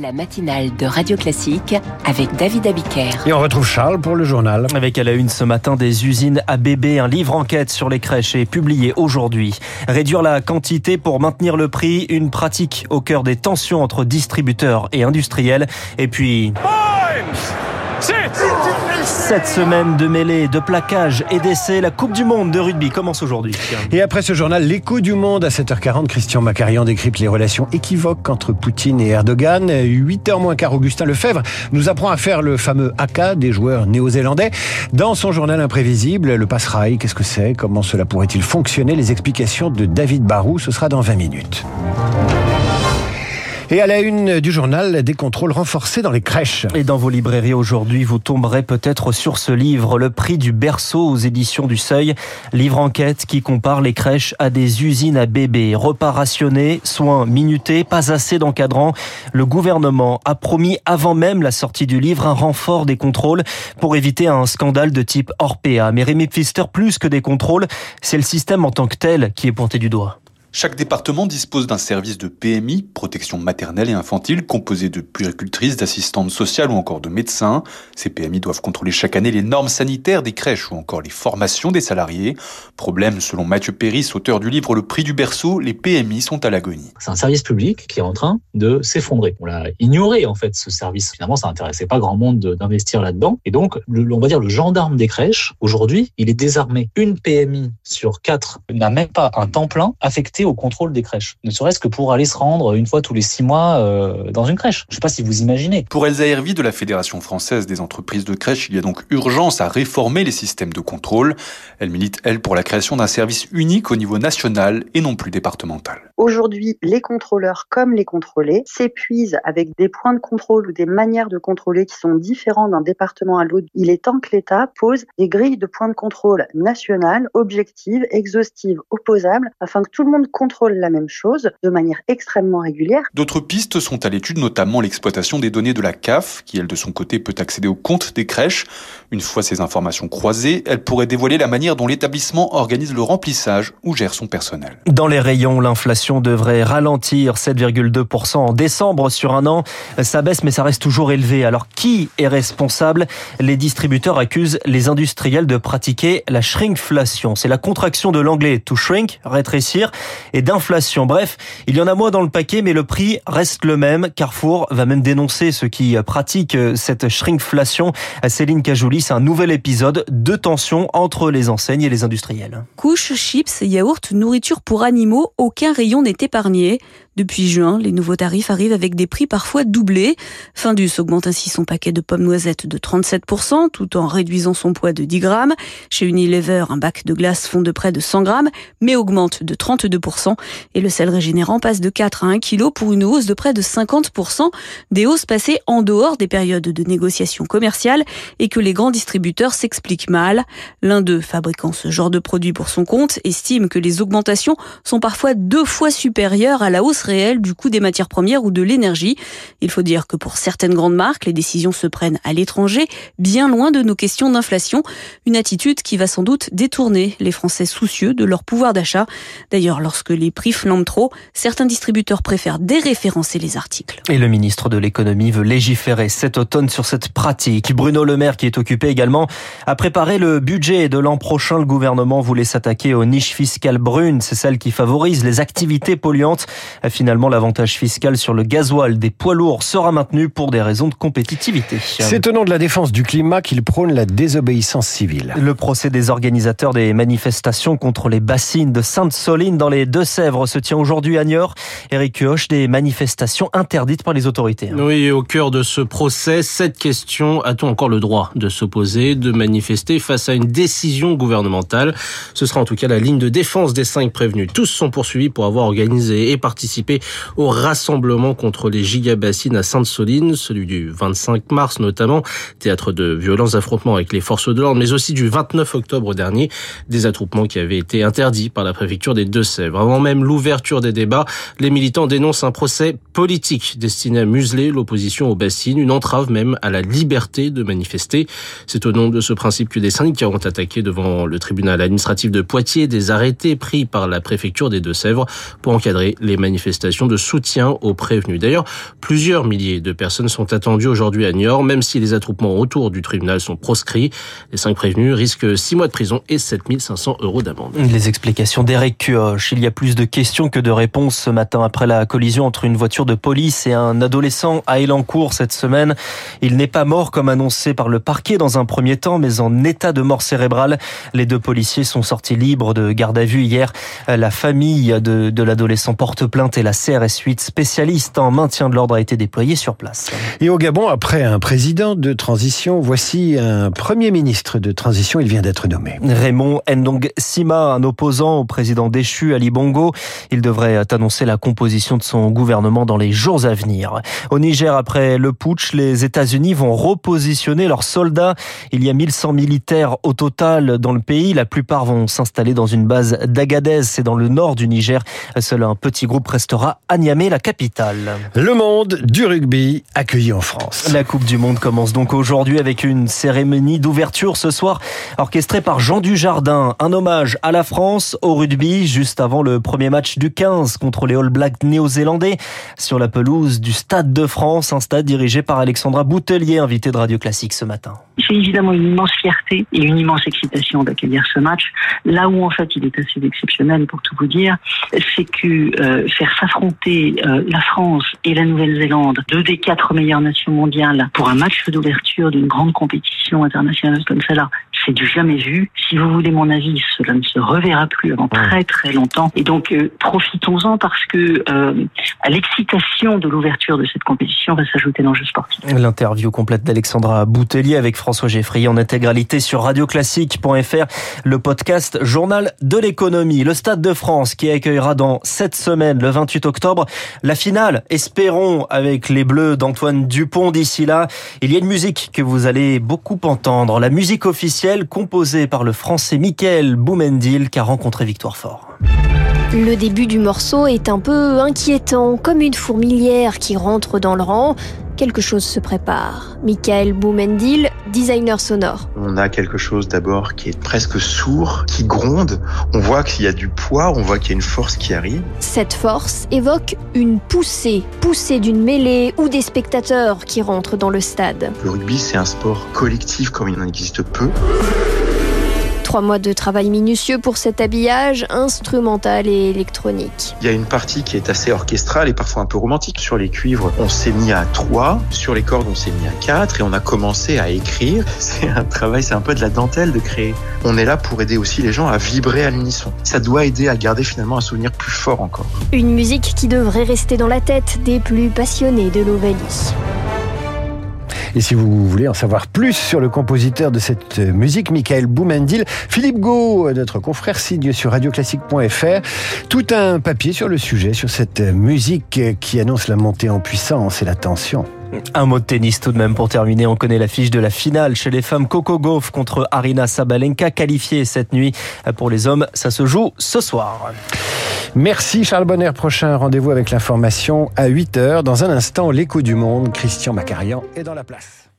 La matinale de Radio Classique avec David Abiker. Et on retrouve Charles pour le journal. Avec à la une ce matin des usines à bébés, un livre enquête sur les crèches est publié aujourd'hui. Réduire la quantité pour maintenir le prix, une pratique au cœur des tensions entre distributeurs et industriels. Et puis... Cette semaine de mêlée, de plaquage et d'essais, la Coupe du Monde de rugby commence aujourd'hui. Et après ce journal, l'écho du monde à 7h40, Christian Macarian décrypte les relations équivoques entre Poutine et Erdogan. 8h moins quart, Augustin Lefebvre nous apprend à faire le fameux AK des joueurs néo-zélandais. Dans son journal imprévisible, le passe-rail, qu'est-ce que c'est? Comment cela pourrait-il fonctionner? Les explications de David Barou, ce sera dans 20 minutes. Et à la une du journal, des contrôles renforcés dans les crèches. Et dans vos librairies aujourd'hui, vous tomberez peut-être sur ce livre, Le prix du berceau aux éditions du Seuil. Livre enquête qui compare les crèches à des usines à bébés. Repas rationnés, soins minutés, pas assez d'encadrants. Le gouvernement a promis avant même la sortie du livre un renfort des contrôles pour éviter un scandale de type Orpea. Mais Rémi Pfister, plus que des contrôles, c'est le système en tant que tel qui est pointé du doigt. Chaque département dispose d'un service de PMI, protection maternelle et infantile, composé de puéricultrices, d'assistantes sociales ou encore de médecins. Ces PMI doivent contrôler chaque année les normes sanitaires des crèches ou encore les formations des salariés. Problème, selon Mathieu Péris, auteur du livre Le prix du berceau, les PMI sont à l'agonie. C'est un service public qui est en train de s'effondrer. On l'a ignoré, en fait, ce service. Finalement, ça n'intéressait pas grand monde d'investir là-dedans. Et donc, on va dire le gendarme des crèches, aujourd'hui, il est désarmé. Une PMI sur quatre n'a même pas un temps plein affecté au contrôle des crèches, ne serait-ce que pour aller se rendre une fois tous les six mois euh, dans une crèche. Je ne sais pas si vous imaginez. Pour Elsa Hervy de la Fédération française des entreprises de crèches, il y a donc urgence à réformer les systèmes de contrôle. Elle milite, elle, pour la création d'un service unique au niveau national et non plus départemental. Aujourd'hui, les contrôleurs comme les contrôlés s'épuisent avec des points de contrôle ou des manières de contrôler qui sont différents d'un département à l'autre. Il est temps que l'État pose des grilles de points de contrôle nationales, objectives, exhaustives, opposables, afin que tout le monde contrôle la même chose de manière extrêmement régulière. D'autres pistes sont à l'étude, notamment l'exploitation des données de la CAF, qui elle de son côté peut accéder au compte des crèches. Une fois ces informations croisées, elle pourrait dévoiler la manière dont l'établissement organise le remplissage ou gère son personnel. Dans les rayons, l'inflation devrait ralentir 7,2% en décembre sur un an. Ça baisse mais ça reste toujours élevé. Alors qui est responsable? Les distributeurs accusent les industriels de pratiquer la shrinkflation. C'est la contraction de l'anglais to shrink, rétrécir, et d'inflation. Bref, il y en a moins dans le paquet, mais le prix reste le même. Carrefour va même dénoncer ceux qui pratiquent cette shrinkflation. Céline Cajouli, c'est un nouvel épisode de tension entre les enseignes et les industriels. Couches, chips, yaourts, nourriture pour animaux, aucun rayon n'est épargné. Depuis juin, les nouveaux tarifs arrivent avec des prix parfois doublés. Findus augmente ainsi son paquet de pommes noisettes de 37% tout en réduisant son poids de 10 grammes. Chez Unilever, un bac de glace fond de près de 100 grammes mais augmente de 32% et le sel régénérant passe de 4 à 1 kg pour une hausse de près de 50%. Des hausses passées en dehors des périodes de négociation commerciale et que les grands distributeurs s'expliquent mal. L'un d'eux, fabriquant ce genre de produit pour son compte, estime que les augmentations sont parfois deux fois supérieures à la hausse réelle du coût des matières premières ou de l'énergie. Il faut dire que pour certaines grandes marques, les décisions se prennent à l'étranger, bien loin de nos questions d'inflation. Une attitude qui va sans doute détourner les Français soucieux de leur pouvoir d'achat. D'ailleurs, lorsque les prix flambent trop, certains distributeurs préfèrent déréférencer les articles. Et le ministre de l'économie veut légiférer cet automne sur cette pratique. Bruno Le Maire, qui est occupé également à préparer le budget de l'an prochain, le gouvernement voulait s'attaquer aux niches fiscales brunes. C'est celles qui favorisent les activités polluantes. Finalement, l'avantage fiscal sur le gasoil des poids lourds sera maintenu pour des raisons de compétitivité. C'est au nom de la défense du climat qu'il prône la désobéissance civile. Le procès des organisateurs des manifestations contre les bassines de Sainte-Soline dans les Deux-Sèvres se tient aujourd'hui à Niort. Eric Hoche, des manifestations interdites par les autorités. Oui, au cœur de ce procès, cette question, a-t-on encore le droit de s'opposer, de manifester face à une décision gouvernementale? Ce sera en tout cas la ligne de défense des cinq prévenus. Tous sont poursuivis pour avoir organisé et participé au rassemblement contre les gigabassines à Sainte-Soline, celui du 25 mars notamment, théâtre de violents affrontements avec les forces de l'ordre, mais aussi du 29 octobre dernier, des attroupements qui avaient été interdits par la préfecture des Deux-Sèvres. Avant même l'ouverture des débats, les militants dénoncent un procès politique destiné à museler l'opposition aux bassines, une entrave même à la liberté de manifester. C'est au nom de ce principe que des syndicats ont attaqué devant le tribunal administratif de Poitiers des arrêtés pris par la préfecture des Deux-Sèvres pour encadrer les manifestations manifestation de soutien aux prévenus. D'ailleurs, plusieurs milliers de personnes sont attendues aujourd'hui à Niort, même si les attroupements autour du tribunal sont proscrits. Les cinq prévenus risquent six mois de prison et 7500 euros d'amende. Les explications d'Eric Cuoche. Il y a plus de questions que de réponses ce matin après la collision entre une voiture de police et un adolescent à Elancourt cette semaine. Il n'est pas mort comme annoncé par le parquet dans un premier temps, mais en état de mort cérébrale. Les deux policiers sont sortis libres de garde à vue hier. La famille de, de l'adolescent porte plainte la CRS 8 spécialiste en maintien de l'ordre a été déployée sur place. Et au Gabon, après un président de transition, voici un premier ministre de transition. Il vient d'être nommé. Raymond Ndong Sima, un opposant au président déchu Ali Bongo. Il devrait annoncer la composition de son gouvernement dans les jours à venir. Au Niger, après le putsch, les États-Unis vont repositionner leurs soldats. Il y a 1100 militaires au total dans le pays. La plupart vont s'installer dans une base d'Agadez, c'est dans le nord du Niger. Seul un petit groupe restera à Niamey, la capitale. Le monde du rugby accueilli en France. La Coupe du Monde commence donc aujourd'hui avec une cérémonie d'ouverture ce soir orchestrée par Jean Dujardin. Un hommage à la France au rugby juste avant le premier match du 15 contre les All Blacks néo-zélandais sur la pelouse du Stade de France, un stade dirigé par Alexandra Boutelier, invitée de Radio Classique ce matin. C'est évidemment une immense fierté et une immense excitation d'accueillir ce match. Là où en fait il est assez exceptionnel pour tout vous dire, c'est que euh, faire s'affronter euh, la France et la Nouvelle-Zélande, deux des quatre meilleures nations mondiales, pour un match d'ouverture d'une grande compétition internationale comme celle-là, c'est du jamais vu. Si vous voulez mon avis, cela ne se reverra plus avant très très longtemps. Et donc euh, profitons-en parce que euh, à l'excitation de l'ouverture de cette compétition va s'ajouter l'enjeu sportif. L'interview complète d'Alexandra Boutelier avec François Geffrier en intégralité sur radioclassique.fr, le podcast Journal de l'économie. Le Stade de France qui accueillera dans cette semaine, le 28 octobre, la finale, espérons, avec les Bleus d'Antoine Dupont. D'ici là, il y a une musique que vous allez beaucoup entendre, la musique officielle composée par le français Michael Boumendil qui a rencontré Victoire Fort. Le début du morceau est un peu inquiétant, comme une fourmilière qui rentre dans le rang. Quelque chose se prépare. Michael Boumendil, designer sonore. On a quelque chose d'abord qui est presque sourd, qui gronde. On voit qu'il y a du poids, on voit qu'il y a une force qui arrive. Cette force évoque une poussée, poussée d'une mêlée ou des spectateurs qui rentrent dans le stade. Le rugby, c'est un sport collectif comme il en existe peu. Trois mois de travail minutieux pour cet habillage instrumental et électronique. Il y a une partie qui est assez orchestrale et parfois un peu romantique. Sur les cuivres, on s'est mis à trois. Sur les cordes, on s'est mis à quatre et on a commencé à écrire. C'est un travail, c'est un peu de la dentelle de créer. On est là pour aider aussi les gens à vibrer à l'unisson. Ça doit aider à garder finalement un souvenir plus fort encore. Une musique qui devrait rester dans la tête des plus passionnés de l'Ovalie. Et si vous voulez en savoir plus sur le compositeur de cette musique, Michael Boumendil, Philippe Gau, notre confrère, signe sur radioclassique.fr tout un papier sur le sujet, sur cette musique qui annonce la montée en puissance et la tension. Un mot de tennis tout de même pour terminer. On connaît l'affiche de la finale chez les femmes Coco Gauff contre Arina Sabalenka, qualifiée cette nuit. Pour les hommes, ça se joue ce soir. Merci Charles Bonner. Prochain rendez-vous avec l'information à 8h. Dans un instant, l'écho du monde. Christian Macarian est dans la place.